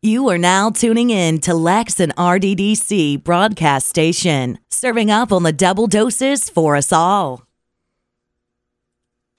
You are now tuning in to Lex and RDDC broadcast station, serving up on the double doses for us all.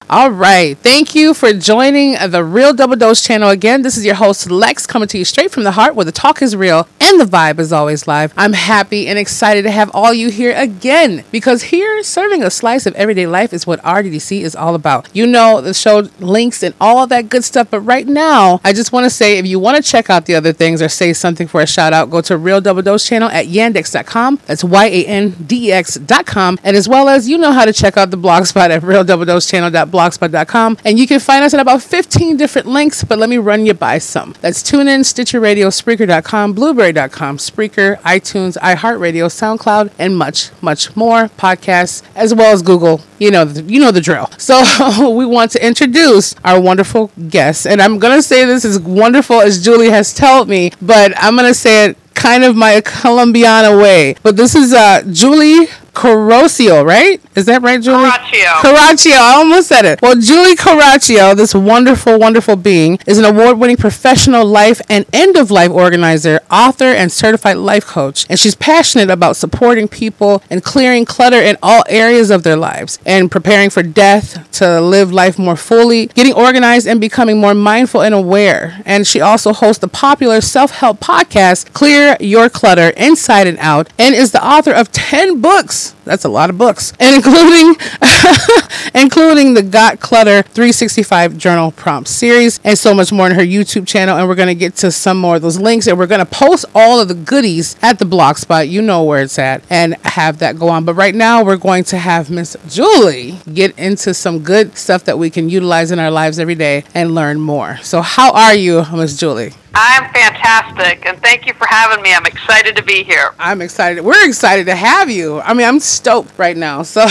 All right. Thank you for joining the Real Double Dose channel again. This is your host, Lex, coming to you straight from the heart where the talk is real and the vibe is always live. I'm happy and excited to have all you here again because here, serving a slice of everyday life is what RDDC is all about. You know, the show links and all that good stuff, but right now, I just want to say if you want to check out the other things or say something for a shout out, go to Real Double Dose channel at yandex.com. That's Y A N D X.com. And as well as you know how to check out the blogspot at Real Double Dose channel.blog blogspot.com. And you can find us at about 15 different links, but let me run you by some. That's TuneIn, Stitcher Radio, Spreaker.com, Blubrry.com, Spreaker, iTunes, iHeartRadio, SoundCloud, and much, much more podcasts, as well as Google. You know, you know the drill. So we want to introduce our wonderful guests. And I'm to say this as wonderful as Julie has told me, but I'm to say it kind of my Colombiana way. But this is uh, Julie Caroccio, right? Is that right, Julie? Coraccio. Coraccio. I almost said it. Well, Julie Coraccio, this wonderful, wonderful being, is an award-winning professional life and end-of-life organizer, author, and certified life coach. And she's passionate about supporting people and clearing clutter in all areas of their lives and preparing for death to live life more fully, getting organized and becoming more mindful and aware. And she also hosts the popular self-help podcast, Clear Your Clutter Inside and Out, and is the author of 10 books Peace that's a lot of books, and including including the Got Clutter 365 journal prompt series and so much more on her YouTube channel. And we're gonna get to some more of those links, and we're gonna post all of the goodies at the blog spot. You know where it's at, and have that go on. But right now, we're going to have Miss Julie get into some good stuff that we can utilize in our lives every day and learn more. So, how are you, Miss Julie? I'm fantastic, and thank you for having me. I'm excited to be here. I'm excited. We're excited to have you. I mean, I'm stoked right now. So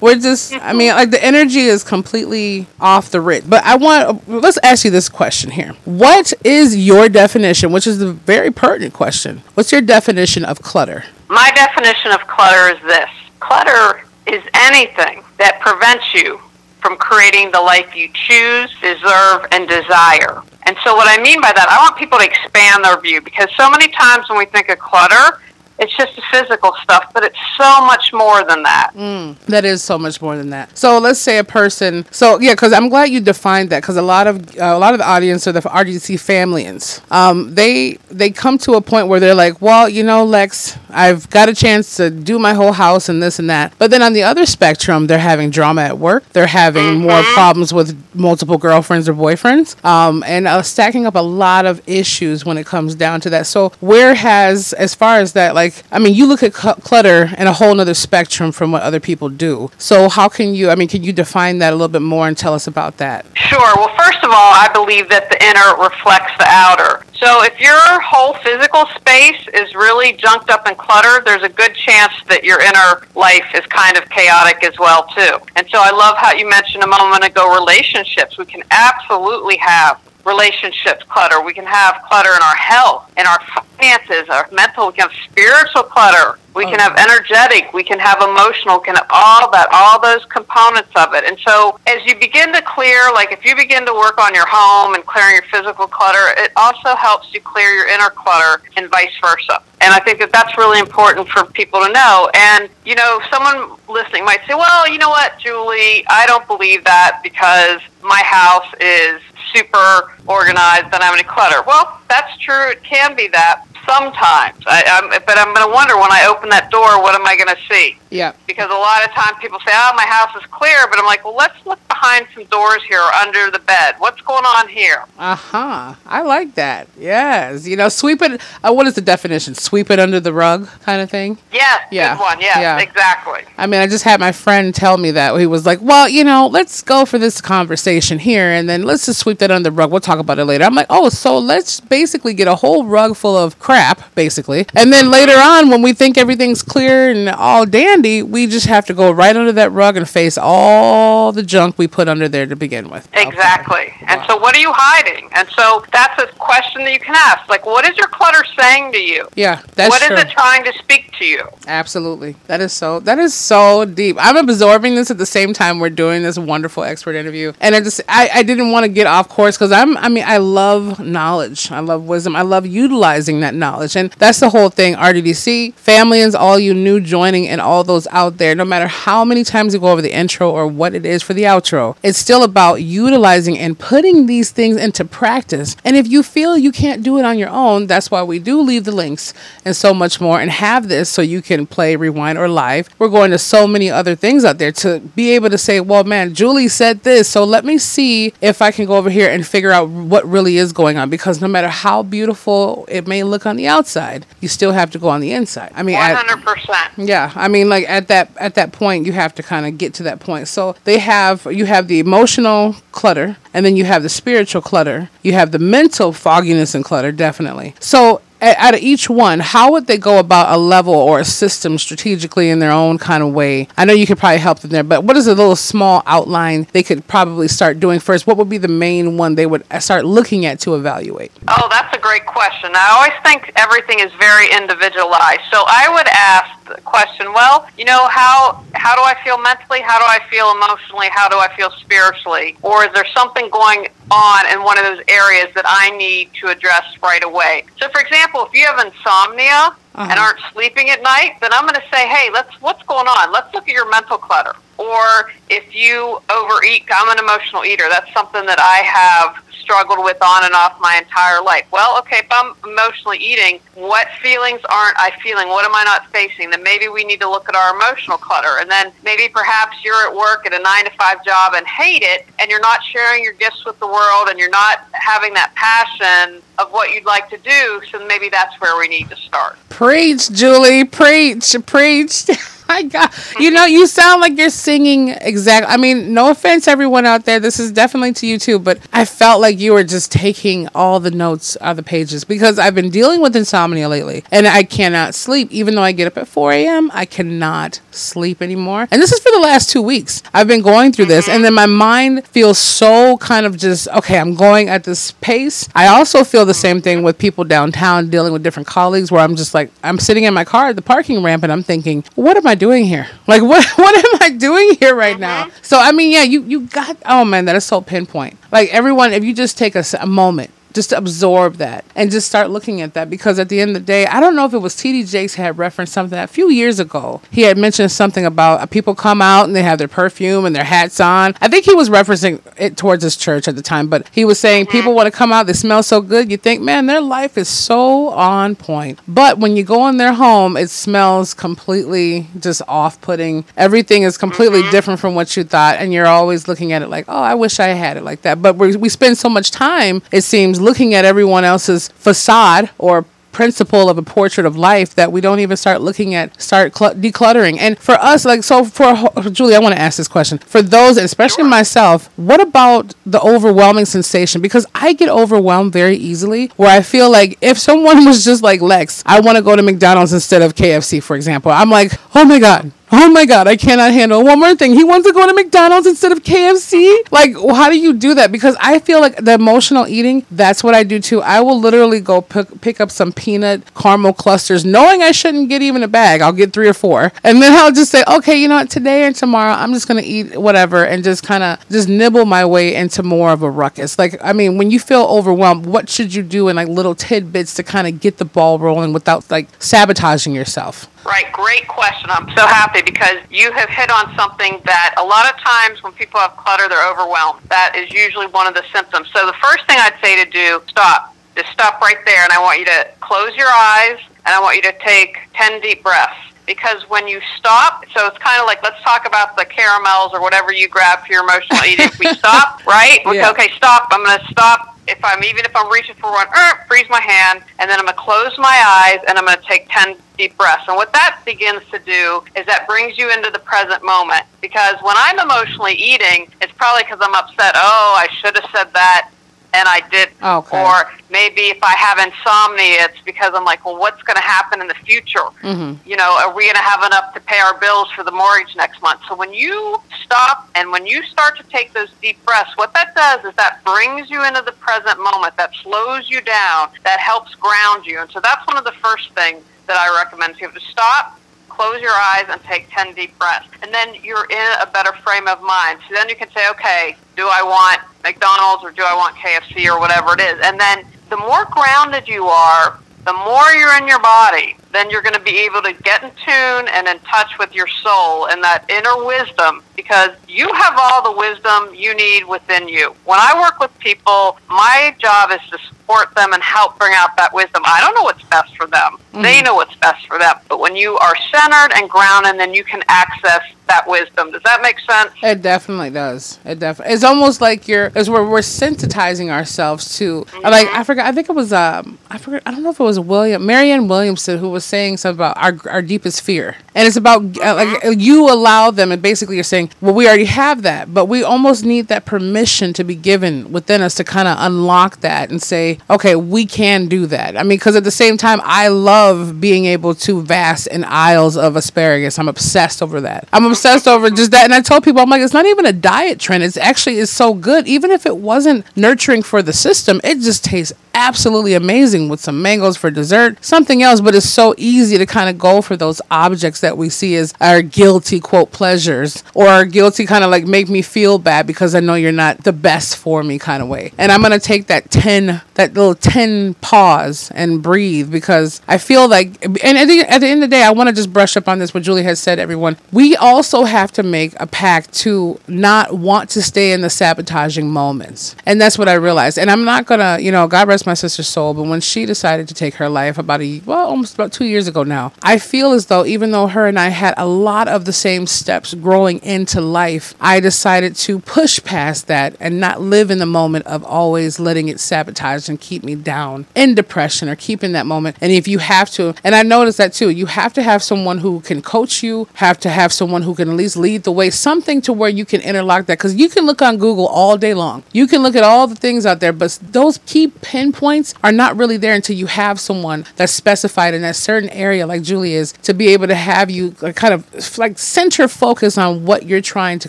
we're just, I mean, like the energy is completely off the rip. But I want, let's ask you this question here. What is your definition, which is a very pertinent question? What's your definition of clutter? My definition of clutter is this clutter is anything that prevents you from creating the life you choose, deserve, and desire. And so, what I mean by that, I want people to expand their view because so many times when we think of clutter, it's just the physical stuff, but it's so much more than that. Mm, that is so much more than that. So let's say a person. So yeah, because I'm glad you defined that because a lot of uh, a lot of the audience are the RDC familians. Um, they they come to a point where they're like, well, you know, Lex, I've got a chance to do my whole house and this and that. But then on the other spectrum, they're having drama at work. They're having mm-hmm. more problems with multiple girlfriends or boyfriends, um, and uh, stacking up a lot of issues when it comes down to that. So where has, as far as that, like like I mean, you look at cl- clutter in a whole other spectrum from what other people do. So how can you? I mean, can you define that a little bit more and tell us about that? Sure. Well, first of all, I believe that the inner reflects the outer. So if your whole physical space is really junked up and cluttered, there's a good chance that your inner life is kind of chaotic as well too. And so I love how you mentioned a moment ago relationships. We can absolutely have relationships clutter. We can have clutter in our health, in our finances, our mental. We can have spiritual clutter. We can oh, have energetic. We can have emotional. Can have all that, all those components of it. And so, as you begin to clear, like if you begin to work on your home and clearing your physical clutter, it also helps you clear your inner clutter, and vice versa. And I think that that's really important for people to know. And you know, someone listening might say, "Well, you know what, Julie, I don't believe that because my house is super organized, and I have any clutter. Well, that's true. It can be that sometimes. I, I'm, but I'm going to wonder when I open that door, what am I going to see? Yeah. Because a lot of times people say, "Oh, my house is clear," but I'm like, "Well, let's look behind some doors here or under the bed. What's going on here?" Uh huh. I like that. Yes. You know, sweep it. Uh, what is the definition? Sweep it under the rug, kind of thing. Yes. Yeah. Good one. Yes. Yeah. Exactly. I mean, I just had my friend tell me that he was like, "Well, you know, let's go for this conversation here, and then let's just sweep that under the rug. We'll talk about it later." I'm like, "Oh, so let's basically get a whole rug full of crap, basically, and then later on, when we think everything's clear and all dandy." we just have to go right under that rug and face all the junk we put under there to begin with. Exactly. Okay. And wow. so what are you hiding? And so that's a question that you can ask. Like, what is your clutter saying to you? Yeah, that's What true. is it trying to speak to you? Absolutely. That is so, that is so deep. I'm absorbing this at the same time we're doing this wonderful expert interview. And I just, I, I didn't want to get off course because I'm, I mean, I love knowledge. I love wisdom. I love utilizing that knowledge. And that's the whole thing. RDDC, families, all you new joining and all those out there, no matter how many times you go over the intro or what it is for the outro, it's still about utilizing and putting these things into practice. And if you feel you can't do it on your own, that's why we do leave the links and so much more and have this so you can play, rewind, or live. We're going to so many other things out there to be able to say, well, man, Julie said this, so let me see if I can go over here and figure out what really is going on. Because no matter how beautiful it may look on the outside, you still have to go on the inside. I mean, 100%. Yeah, I mean, like at that at that point, you have to kind of get to that point. So they have you have the emotional clutter, and then you have the spiritual clutter. You have the mental fogginess and clutter, definitely. So out of each one, how would they go about a level or a system strategically in their own kind of way? I know you could probably help them there, but what is a little small outline they could probably start doing first? What would be the main one they would uh, start looking at to evaluate? Oh, that's a great question. I always think everything is very individualized. So I would ask the question, well, you know, how how do I feel mentally? How do I feel emotionally? How do I feel spiritually? Or is there something going on in one of those areas that I need to address right away? So for example, if you have insomnia uh-huh. and aren't sleeping at night, then I'm going to say, "Hey, let's what's going on? Let's look at your mental clutter." Or if you overeat, I'm an emotional eater. That's something that I have struggled with on and off my entire life. Well, okay, if I'm emotionally eating, what feelings aren't I feeling? What am I not facing? Then maybe we need to look at our emotional clutter. And then maybe perhaps you're at work at a nine to five job and hate it, and you're not sharing your gifts with the world, and you're not having that passion of what you'd like to do. So maybe that's where we need to start. Preach, Julie. Preach, preach. my god. You know you sound like you're singing exactly i mean no offense everyone out there this is definitely to you too but i felt like you were just taking all the notes out of the pages because i've been dealing with insomnia lately and i cannot sleep. Even though i get up at 4 a.m i cannot sleep anymore. And this is for the last two weeks. I've been going through this and then my mind feels so kind of just okay i'm going at this pace. I also feel the same thing with people downtown dealing with different colleagues where i'm just like i'm sitting in my car at the parking ramp and i'm thinking what am i doing here? Like, what what am I doing here right mm-hmm. now? So, I mean, yeah, you you got. Oh man, that is so pinpoint. Like everyone, if you just take a, a moment just absorb that and just start looking at that because at the end of the day, I don't know if it was TD Jakes had referenced something a few years ago. He had mentioned something about uh, people come out and they have their perfume and their hats on. I think he was referencing it towards his church at the time, but he was saying people want to come out, they smell so good, you think, man, their life is so on point. But when you go in their home, it smells completely just off putting. Everything is completely mm-hmm. different from what you thought, and you're always looking at it like, oh, I wish I had it like that. But we spend so much time, it seems, looking at everyone else's facade or principle of a portrait of life that we don't even start looking at start cl- decluttering. And for us like so for julie i want to ask this question. For those especially myself what about the overwhelming sensation? Because i get overwhelmed very easily where i feel like if someone was just like lex i want to go to mcdonald's instead of kfc for example i'm like oh my god Oh my God, I cannot handle one more thing. He wants to go to McDonald's instead of KFC. Like, how do you do that? Because I feel like the emotional eating, that's what I do too. I will literally go pick, pick up some peanut caramel clusters, knowing I shouldn't get even a bag. I'll get three or four. And then I'll just say, okay, you know what, today and tomorrow, I'm just to eat whatever and just kind of just nibble my way into more of a ruckus. Like, I mean, when you feel overwhelmed, what should you do in like little tidbits to kind of get the ball rolling without like sabotaging yourself? Right, great question. I'm so happy because you have hit on something that a lot of times when people have clutter, they're overwhelmed. That is usually one of the symptoms. So the first thing I'd say to do, stop. Just stop right there, and I want you to close your eyes, and I want you to take 10 deep breaths because when you stop, so it's kind of like let's talk about the caramels or whatever you grab for your emotional eating. If we stop, right? Yeah. Okay, stop. I'm going to stop if I'm even if I'm reaching for one, er, freeze my hand, and then I'm gonna close my eyes and I'm gonna take ten deep breaths. And what that begins to do is that brings you into the present moment. Because when I'm emotionally eating, it's probably because I'm upset. Oh, I should have said that and I didn't. Okay. Or maybe if I have insomnia, it's because I'm like, well, what's going to happen in the future? Mm-hmm. You know, are we going to have enough to pay our bills for the mortgage next month? So when you stop and when you start to take those deep breaths, what that does is that brings you into the present moment, that slows you down, that helps ground you. And so that's one of the first things that I recommend to you to stop, close your eyes, and take 10 deep breaths. And then you're in a better frame of mind. So then you can say, okay, do I want McDonald's or do I want KFC or whatever it is? And then the more grounded you are, the more you're in your body, then you're going to be able to get in tune and in touch with your soul and that inner wisdom because you have all the wisdom you need within you. When I work with people, my job is to support them and help bring out that wisdom. I don't know what's best for them. Mm-hmm. They know what's best for them. But when you are centered and grounded, then you can access that wisdom. Does that make sense? It definitely does. It definitely. It's almost like you're, as we're we're sensitizing ourselves to. Mm-hmm. Like I forgot. I think it was um. I forgot. I don't know if it was William Marianne Williamson who was saying something about our our deepest fear, and it's about uh, like mm-hmm. you allow them, and basically you're saying, well, we already have that, but we almost need that permission to be given within us to kind of unlock that and say, okay, we can do that. I mean, because at the same time, I love being able to vast in aisles of asparagus. I'm obsessed over that. I'm obsessed over just that. And I told people, I'm like, it's not even a diet trend. It's actually is so good. Even if it wasn't nurturing for the system, it just tastes absolutely amazing with some mangoes for dessert, something else. But it's so easy to kind of go for those objects that we see as our guilty quote pleasures or our guilty kind of like make me feel bad because I know you're not the best for me kind of way. And I'm gonna take that ten that little ten pause and breathe because I feel like and at the, at the end of the day, I want to just brush up on this what Julie has said. Everyone, we also have to make a pact to not want to stay in the sabotaging moments, and that's what I realized. And I'm not gonna, you know, God rest my sister's soul, but when she decided to take her life about a well, almost about two years ago now, I feel as though even though her and I had a lot of the same steps growing into life, I decided to push past that and not live in the moment of always letting it sabotage and keep me down in depression or keeping that moment. And if you have to, and I noticed that too, you have to have someone who can coach you, have to have someone who can at least lead the way, something to where you can interlock that. Because you can look on Google all day long, you can look at all the things out there, but those key pinpoints are not really there until you have someone that's specified in that certain area, like Julie is, to be able to have you kind of like center focus on what you're trying to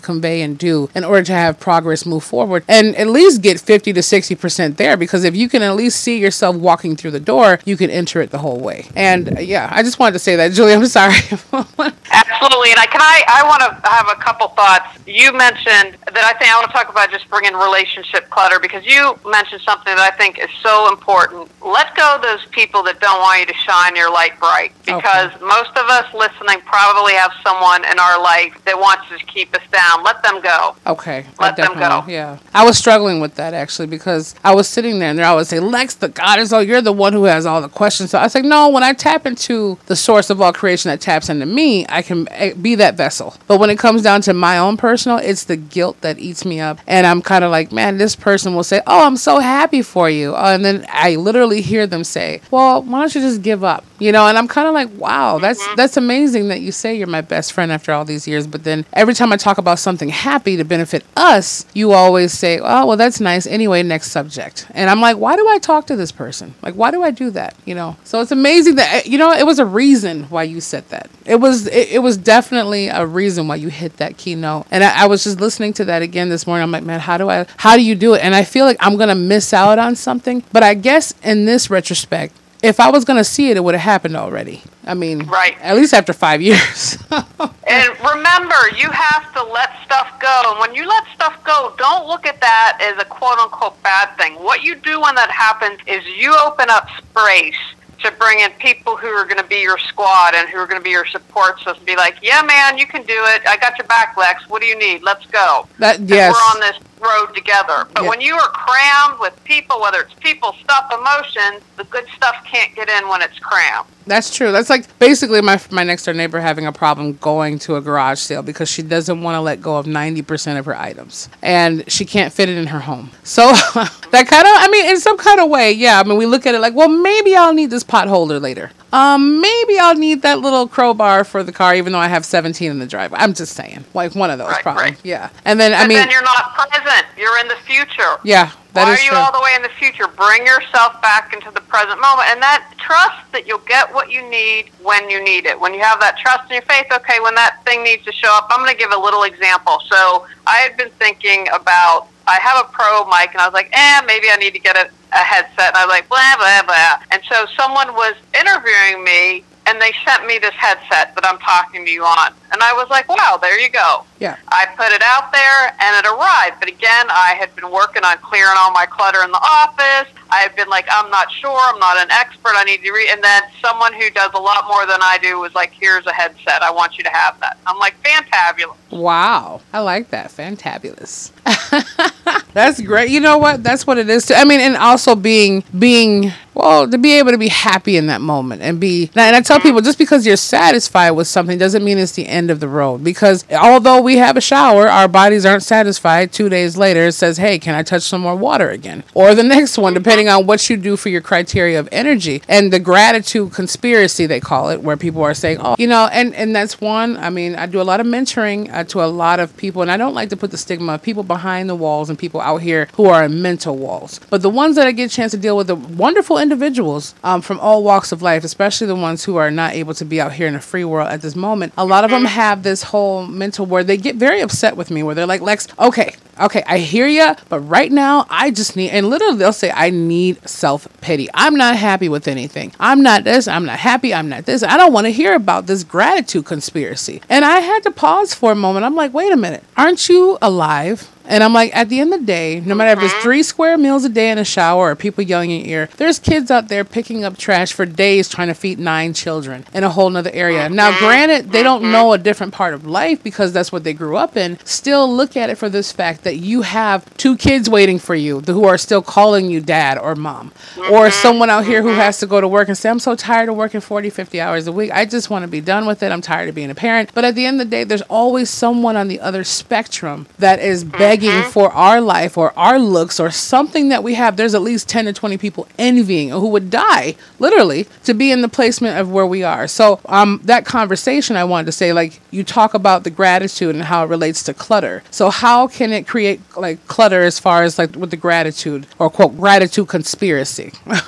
convey and do in order to have progress move forward and at least get 50 to 60% there. Because if you can at least see yourself walking through the door, you can enter it the whole way. And uh, yeah, I just wanted to say that, Julie. I'm sorry. Absolutely. And I can I, I want to have a couple thoughts. You mentioned that I think I want to talk about just bringing relationship clutter because you mentioned something that I think is so important. Let go those people that don't want you to shine your light bright because okay. most of us listening probably have someone in our life that wants to keep us down. Let them go. Okay. Let them go. Yeah. I was struggling with that actually because I was sitting there and they always say, Lex, the God is all, you're the one who has all the questions. So I was like, no, when I tap into the source of all creation that taps into me, I can eh, be that vessel. But when it comes down to my own personal, it's the guilt that eats me up. And I'm kind of like, man, this person will say, oh, I'm so happy for you. Uh, and then I literally hear them say, "Well, why don't you just give up?" You know, and I'm kind of like, "Wow, that's that's amazing that you say you're my best friend after all these years." But then every time I talk about something happy to benefit us, you always say, "Oh, well, that's nice." Anyway, next subject. And I'm like, "Why do I talk to this person? Like, why do I do that?" You know. So it's amazing that eh, you know it was a reason why you said that. It was it, it was definitely a reason why you hit that keynote. And I, I was just listening to that again this morning. I'm like, man, how do I how do you do it? And I feel like I'm gonna miss out on something. But I guess in this retrospect, if I was going to see it, it would have happened already. I mean, right. At least after five years. and remember, you have to let stuff go. And when you let stuff go, don't look at that as a quote unquote bad thing. What you do when that happens is you open up space to bring in people who are going to be your squad and who are going to be your support system. Be like, yeah, man, you can do it. I got your back, Lex. What do you need? Let's go. That yes. we're on this road together. But when you are crammed with people, whether it's people, stuff, emotions, the good stuff can't get in when it's crammed. That's true. That's like basically my my next door neighbor having a problem going to a garage sale because she doesn't want to let go of 90% of her items and she can't fit it in her home. So that kind of I mean in some kind of way, yeah, I mean we look at it like, well, maybe I'll need this pot holder later. Um, maybe I'll need that little crowbar for the car, even though I have 17 in the driveway. I'm just saying, like one of those right, problems. Right. Yeah, and then I mean, then you're not present. You're in the future. Yeah, That Why are you true. all the way in the future? Bring yourself back into the present moment, and that trust that you'll get what you need when you need it. When you have that trust in your faith, okay, when that thing needs to show up, I'm going to give a little example. So I had been thinking about. I have a pro mic, and I was like, eh, maybe I need to get a, a headset. And I was like, blah blah blah. And so someone was interviewing me, and they sent me this headset that I'm talking to you on, and I was like, wow, there you go. Yeah. I put it out there and it arrived. But again, I had been working on clearing all my clutter in the office. I had been like, I'm not sure. I'm not an expert. I need to read. And then someone who does a lot more than I do was like, here's a headset. I want you to have that. I'm like, fantabulous. Wow. I like that. Fantabulous. That's great. You know what? That's what it is. To, I mean, and also being being well to be able to be happy in that moment and be. And I tell mm-hmm. people just because you're satisfied with something doesn't mean it's the end of the road. Because although we have a shower, our bodies aren't satisfied. Two days later, it says, "Hey, can I touch some more water again?" Or the next one, depending on what you do for your criteria of energy and the gratitude conspiracy they call it, where people are saying, "Oh, you know," and and that's one. I mean, I do a lot of mentoring uh, to a lot of people, and I don't like to put the stigma of people behind the walls and people out here who are in mental walls. But the ones that I get a chance to deal with, the wonderful individuals um, from all walks of life, especially the ones who are not able to be out here in the free world at this moment, a lot of them have this whole mental where they get very upset with me, where they're like, Lex, okay, okay, I hear you, but right now I just need, and literally they'll say, I need self pity. I'm not happy with anything. I'm not this, I'm not happy, I'm not this. I don't want to hear about this gratitude conspiracy. And I had to pause for a moment. I'm like, wait a minute, aren't you alive? And I'm like, at the end of the day, no matter if it's three square meals a day in a shower or people yelling in your ear, there's kids out there picking up trash for days trying to feed nine children in a whole nother area. Now, granted, they don't mm-hmm. know a different part of life because that's what they grew up in. Still look at it for this fact that you have two kids waiting for you who are still calling you dad or mom. Or mm-hmm. someone out here who mm-hmm. has to go to work and say, I'm so tired of working 40, 50 hours a week. I just want to be done with it. I'm tired of being a parent. But at the end of the day, there's always someone on the other spectrum that is begging mm-hmm. for our life or our looks or something that we have. There's at least 10 to 20 people envying who would die, literally, to be in the placement of where we are. So, um, that conversation I wanted to say, like, you talk about the gratitude and how it relates to clutter. So, how can it create like clutter as far as like with the gratitude or quote gratitude conspiracy?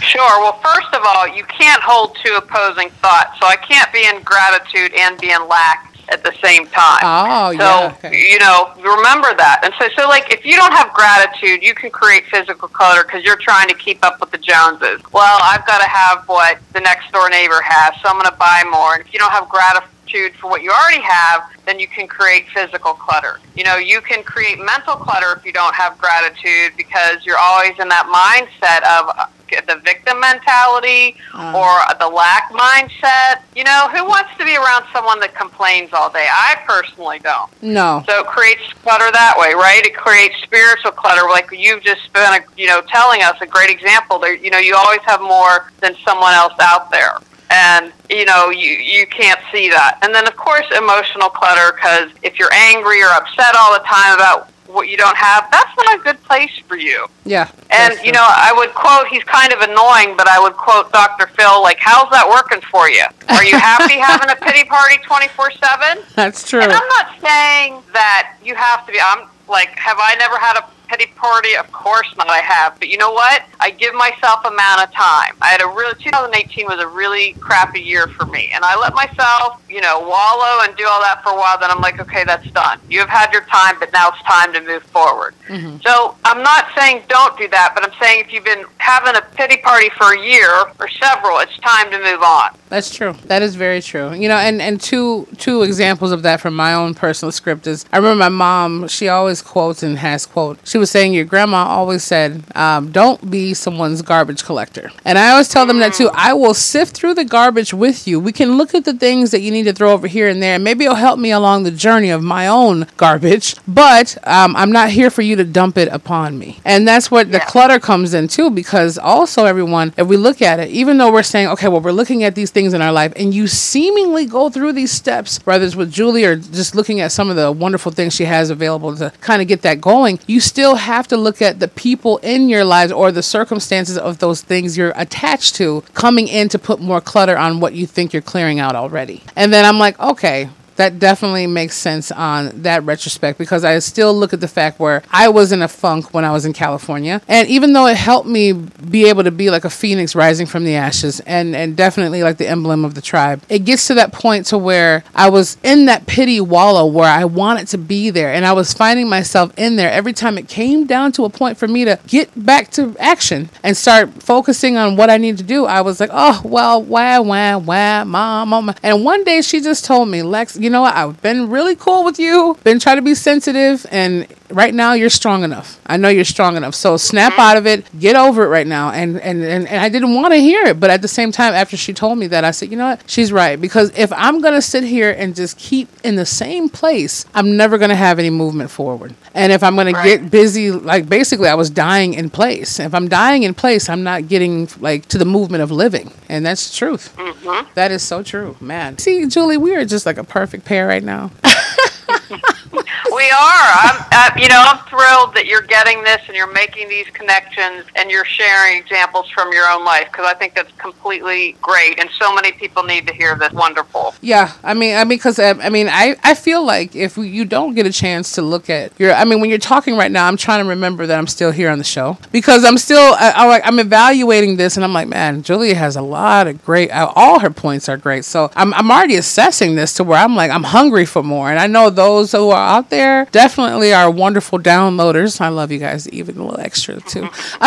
Sure. Well, first of all, you can't hold two opposing thoughts. So I can't be in gratitude and be in lack at the same time. Oh, so, yeah, okay. you know, remember that. And so, so like, if you don't have gratitude, you can create physical clutter because you're trying to keep up with the Joneses. Well, I've got to have what the next door neighbor has, so I'm going to buy more. And if you don't have gratitude for what you already have, then you can create physical clutter. You know, you can create mental clutter if you don't have gratitude because you're always in that mindset of uh, the victim mentality or the lack mindset. You know, who wants to be around someone that complains all day? I personally don't. no. So it creates clutter that way, right? It creates spiritual clutter, like you've just been, you know, telling us a great example. There, you know, you always have more than someone else out there, and you know, you you can't see that. And then of course, emotional clutter, because if you're angry or upset all the time about what you don't have, that's not a good place for you. Yeah. And you know, I would quote. He's kind of annoying, but I would quote Dr. Phil. Like, how's that working for you? Are you happy having a pity party twenty four seven? that's true. And I'm not saying that you have to be. I'm like, have I never had a pity party? Of course not. I have. But you know what? I give myself amount of time. I had a really 2018 was a really crappy year for me, and I let myself, you know, wallow and do all that for a while. Then I'm like, okay, that's done. You have had your time, but now it's time to move forward. So I'm not saying don't do that, but I'm saying if you've been having a pity party for a year or several, it's time to move on. That's true. That is very true. You know, and and two two examples of that from my own personal script is I remember my mom. She always quotes and has quote. She was saying your grandma always said, um, "Don't be someone's garbage collector." And I always tell them that too. I will sift through the garbage with you. We can look at the things that you need to throw over here and there, and maybe it'll help me along the journey of my own garbage. But um, I'm not here for you to dump it upon me. And that's what the clutter comes in too, because also everyone, if we look at it, even though we're saying, okay, well, we're looking at these things in our life, and you seemingly go through these steps, whether it's with Julie or just looking at some of the wonderful things she has available to kind of get that going, you still have to look at the people in your lives or the circumstances of those things you're attached to coming in to put more clutter on what you think you're clearing out already. And then I'm like, okay, that definitely makes sense on that retrospect because I still look at the fact where I was in a funk when I was in California. And even though it helped me be able to be like a phoenix rising from the ashes and, and definitely like the emblem of the tribe, it gets to that point to where I was in that pity wallow where I wanted to be there. And I was finding myself in there every time it came down to a point for me to get back to action and start focusing on what I need to do. I was like, oh, well, wah, wah, wah, mom, mom. And one day she just told me, Lex, you know what? I've been really cool with you, been trying to be sensitive, and right now you're strong enough. I know you're strong enough. So snap out of it, get over it right now. And and, and, and I didn't want to hear it, but at the same time, after she told me that, I said, you know what? She's right. Because if I'm gonna sit here and just keep in the same place, I'm never gonna have any movement forward. And if I'm gonna get busy, like basically I was dying in place. If I'm dying in place, I'm not getting like to the movement of living. And that's the truth. Mm-hmm. That is so true, man. See, Julie, we are just like a perfect pair right now. We are. I'm, uh, you know, I'm thrilled that you're getting this and you're making these connections and you're sharing examples from your own life because I think that's completely great and so many people need to hear this. Wonderful. Yeah, I mean, I mean, because I mean, I I feel like if you don't get a chance to look at your, I mean, when you're talking right now, I'm trying to remember that I'm still here on the show because I'm still, I, I like, I'm evaluating this, and I'm like, man, Julia has a lot of great, uh, all her points are great. So I'm I'm already assessing this to where I'm like, I'm hungry for more, and I know those who are out there definitely are wonderful downloaders. I love you guys, even a little extra too.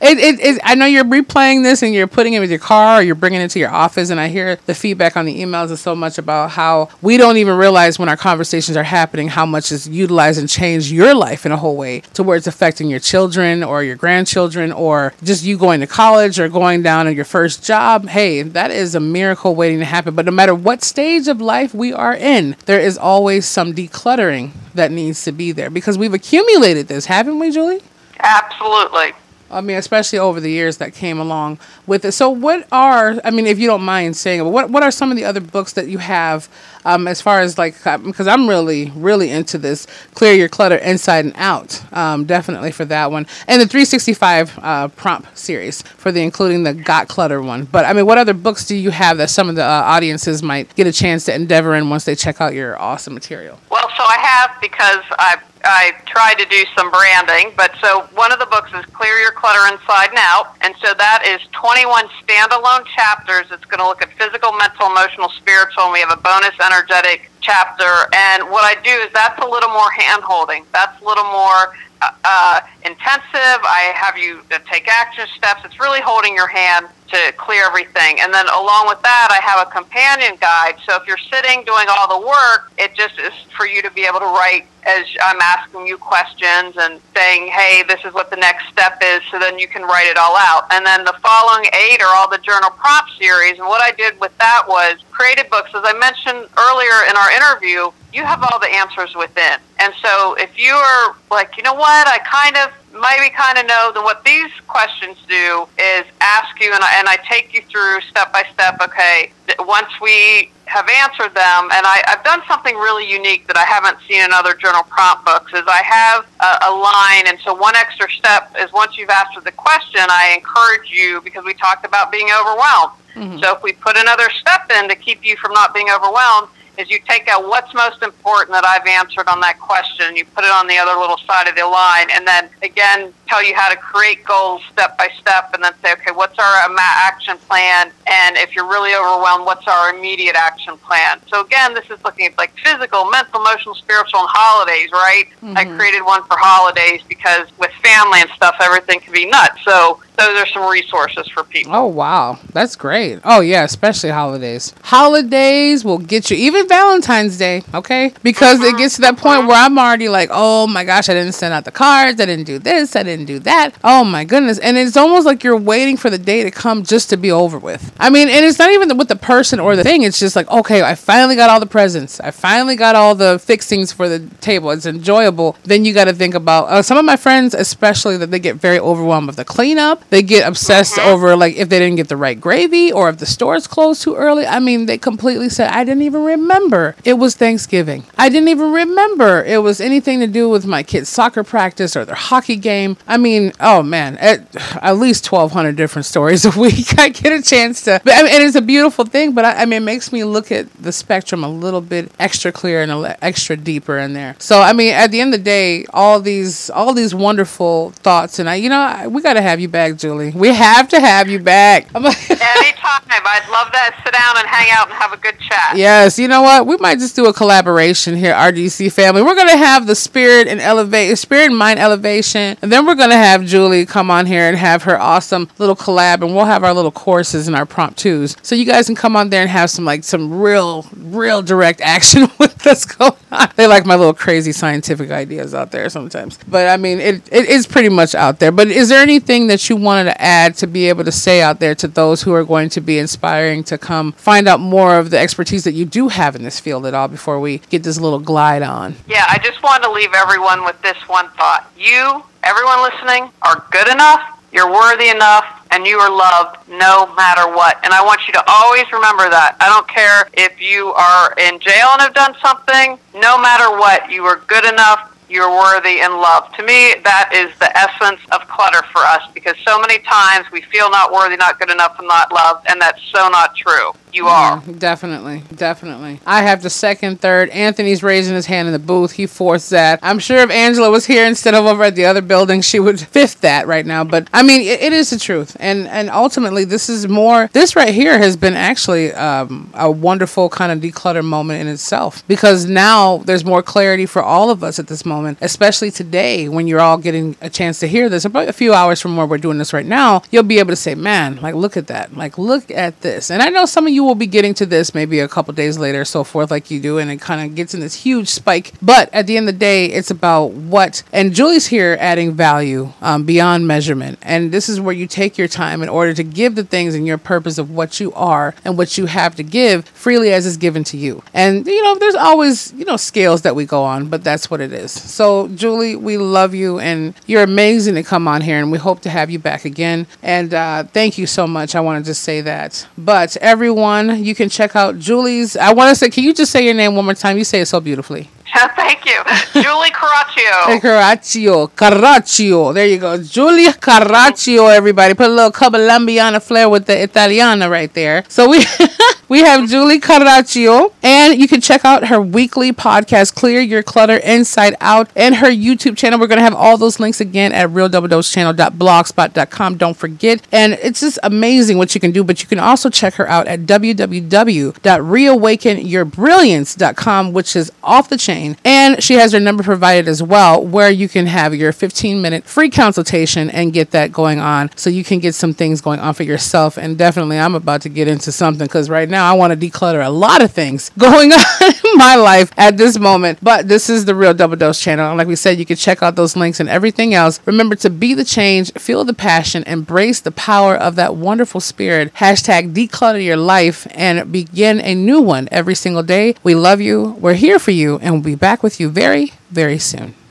it, it, it, I know you're replaying this and you're putting it with your car or you're bringing it to your office. And I hear the feedback on the emails is so much about how we don't even realize when our conversations are happening how much is utilized and changed your life in a whole way to where it's affecting your children or your grandchildren or just you going to college or going down on your first job. Hey, that is a miracle waiting to happen. But no matter what stage of life we are in, there is always some decluttering that needs to be there because we've accumulated this, haven't we, Julie? Absolutely. I mean, especially over the years that came along with it. So, what are, I mean, if you don't mind saying what, what are some of the other books that you have um, as far as like, because I'm really, really into this Clear Your Clutter Inside and Out, um, definitely for that one. And the 365 uh, prompt series for the including the Got Clutter one. But I mean, what other books do you have that some of the uh, audiences might get a chance to endeavor in once they check out your awesome material? Well, so I have because I I tried to do some branding, but so one of the books is Clear Your Clutter Inside and Out, and so that is 21 standalone chapters. It's going to look at physical, mental, emotional, spiritual, and we have a bonus energetic chapter. And what I do is that's a little more hand holding. That's a little more uh, intensive. I have you take action steps. It's really holding your hand to clear everything. And then along with that, I have a companion guide. So if you're sitting doing all the work, it just is for you to be able to write as I'm asking you questions and saying, hey, this is what the next step is. So then you can write it all out. And then the following eight are all the journal prompt series. And what I did with that was created books. As I mentioned earlier in our interview, you have all the answers within. And so if you are like, you know what, I kind of maybe kind of know, then what these questions do is ask you, and I, and I take you through step by step. Okay, once we have answered them, and I, I've done something really unique that I haven't seen in other journal prompt books. Is I have a, a line, and so one extra step is once you've answered the question, I encourage you because we talked about being overwhelmed. Mm-hmm. So if we put another step in to keep you from not being overwhelmed, is you take out what's most important that I've answered on that question, you put it on the other little side of the line, and then again tell you how to create goals step by step, and then say, okay, what's our um, action plan? And if you're really overwhelmed, what's our immediate action plan? So again, this is looking at like physical, mental, emotional, spiritual, and holidays, right? I created one for holidays because with family and stuff, everything can be nuts. So those are some resources for people. Oh wow, that's great. Oh yeah, especially holidays. Holidays will get you even Valentine's Day, okay? Because it gets to that point where I'm already like, oh my gosh, I didn't send out the cards, I didn't do this, I didn't do that. Oh my goodness, and it's almost like you're waiting for the day to come just to be over with. I mean, and it's not even with the person or the thing. It's just like, okay, I finally got all the presents, I finally got all the fixings for the table. It's enjoyable. Then you got to think about uh, some of my friends, especially that they get very overwhelmed with the cleanup They get obsessed mm-hmm. over like if they didn't get the right gravy or if the store's closed too early. I mean, they completely said, I didn't even remember it was Thanksgiving. I didn't even remember it was anything to do with my kids' soccer practice or their hockey game. I mean, oh man, at, at least 1,200 different stories a week. I get a chance to, but, I mean, and it's a beautiful thing, but I, I, mean, it makes me look at the spectrum a little bit extra clear and a, extra deeper in there. So, I mean, at the end of the day, all these, all these wonderful thoughts, and I, you know, I, we got to have you back, Julie. We have to have you back. Anytime. I'd love that. Sit down and hang out and have a good chat. Yes. You know what? We might just do a collaboration here, RDC family. We're going to have the spirit and elevate, spirit and mind elevation. And then we're going to have Julie come on here and have her awesome little collab. And we'll have our little courses and our prompt twos. So you guys can come on there and have some, like, some real, real direct action with us going on. They like my little crazy scientific ideas out there sometimes. But I mean, it, it is pretty much out there. But is there anything that you wanted to add to be able to say out there to those who are going to be inspiring to come find out more of the expertise that you do have in this field at all before we get this little glide on? Yeah, I just want to leave everyone with this one thought. You, everyone listening, are good enough, you're worthy enough, and you are loved no matter what. And I want you to always remember that. I don't care if you are in jail and have done something, no matter what, you are good enough, you're worthy and loved. To me, that is the essence of clutter for us because so many times we feel not worthy, not good enough, and not loved, and that's so not true. You are. definitely. Definitely. I have the second, third. Anthony's raising his hand in the booth. He forced that. I'm sure if Angela was here instead of over at the other building, she would fifth that right now. But I mean, it, it is the truth. And and ultimately, this is more, this right here has been actually um, a wonderful kind of declutter moment in itself because now there's more clarity for all of us at this moment, especially today when you're all getting a chance to hear this. About a few hours from where we're doing this right now, you'll be able to say, man, like, look at that. Like, look at this. And I know some of you will be getting to this maybe a couple days later, so forth, like you do, and it kind of gets in this huge spike. But at the end of the day, it's about what, and Julie's here adding value um, beyond measurement. And this is where you take your time in order to give the things and your purpose of what you are and what you have to give freely as is given to you. And, you know, there's always, you know, scales that we go on, but that's what it is. So, Julie, we love you and you're amazing to come on here, and we hope to have you back again. And uh, thank you so much. I want to say that. But everyone, you can check out Julie's. I want to say, can you just say your name one more time? You say it so beautifully. Thank you. Julie Coraccio. Coraccio. Coraccio. There you go. Julie Coraccio, everybody. Put a little Colombiana flair with the Italiana right there. So we we have Julie Coraccio. And you can check out her weekly podcast, Clear Your Clutter Inside Out, and her YouTube channel. We're going to have all those links again at realdoubledosechannel.blogspot.com. Don't forget. And it's just amazing what you can do, but you can also check her out at www.reawakenyourbrilliance.com, which is off the chain and she has her number provided as well, where you can have your 15 minute free consultation and get that going on so you can get some things going on for yourself. And definitely, I'm about to get into something because right now I want to declutter a lot of things going on in my life at this moment. But this is the Real Double Dose channel. And like we said, you can check out those links and everything else. Remember to be the change, feel the passion, embrace the power of that wonderful spirit. Hashtag declutter your life and begin a new one every single day. We love you. We're here for you and we'll be back with you very, very soon.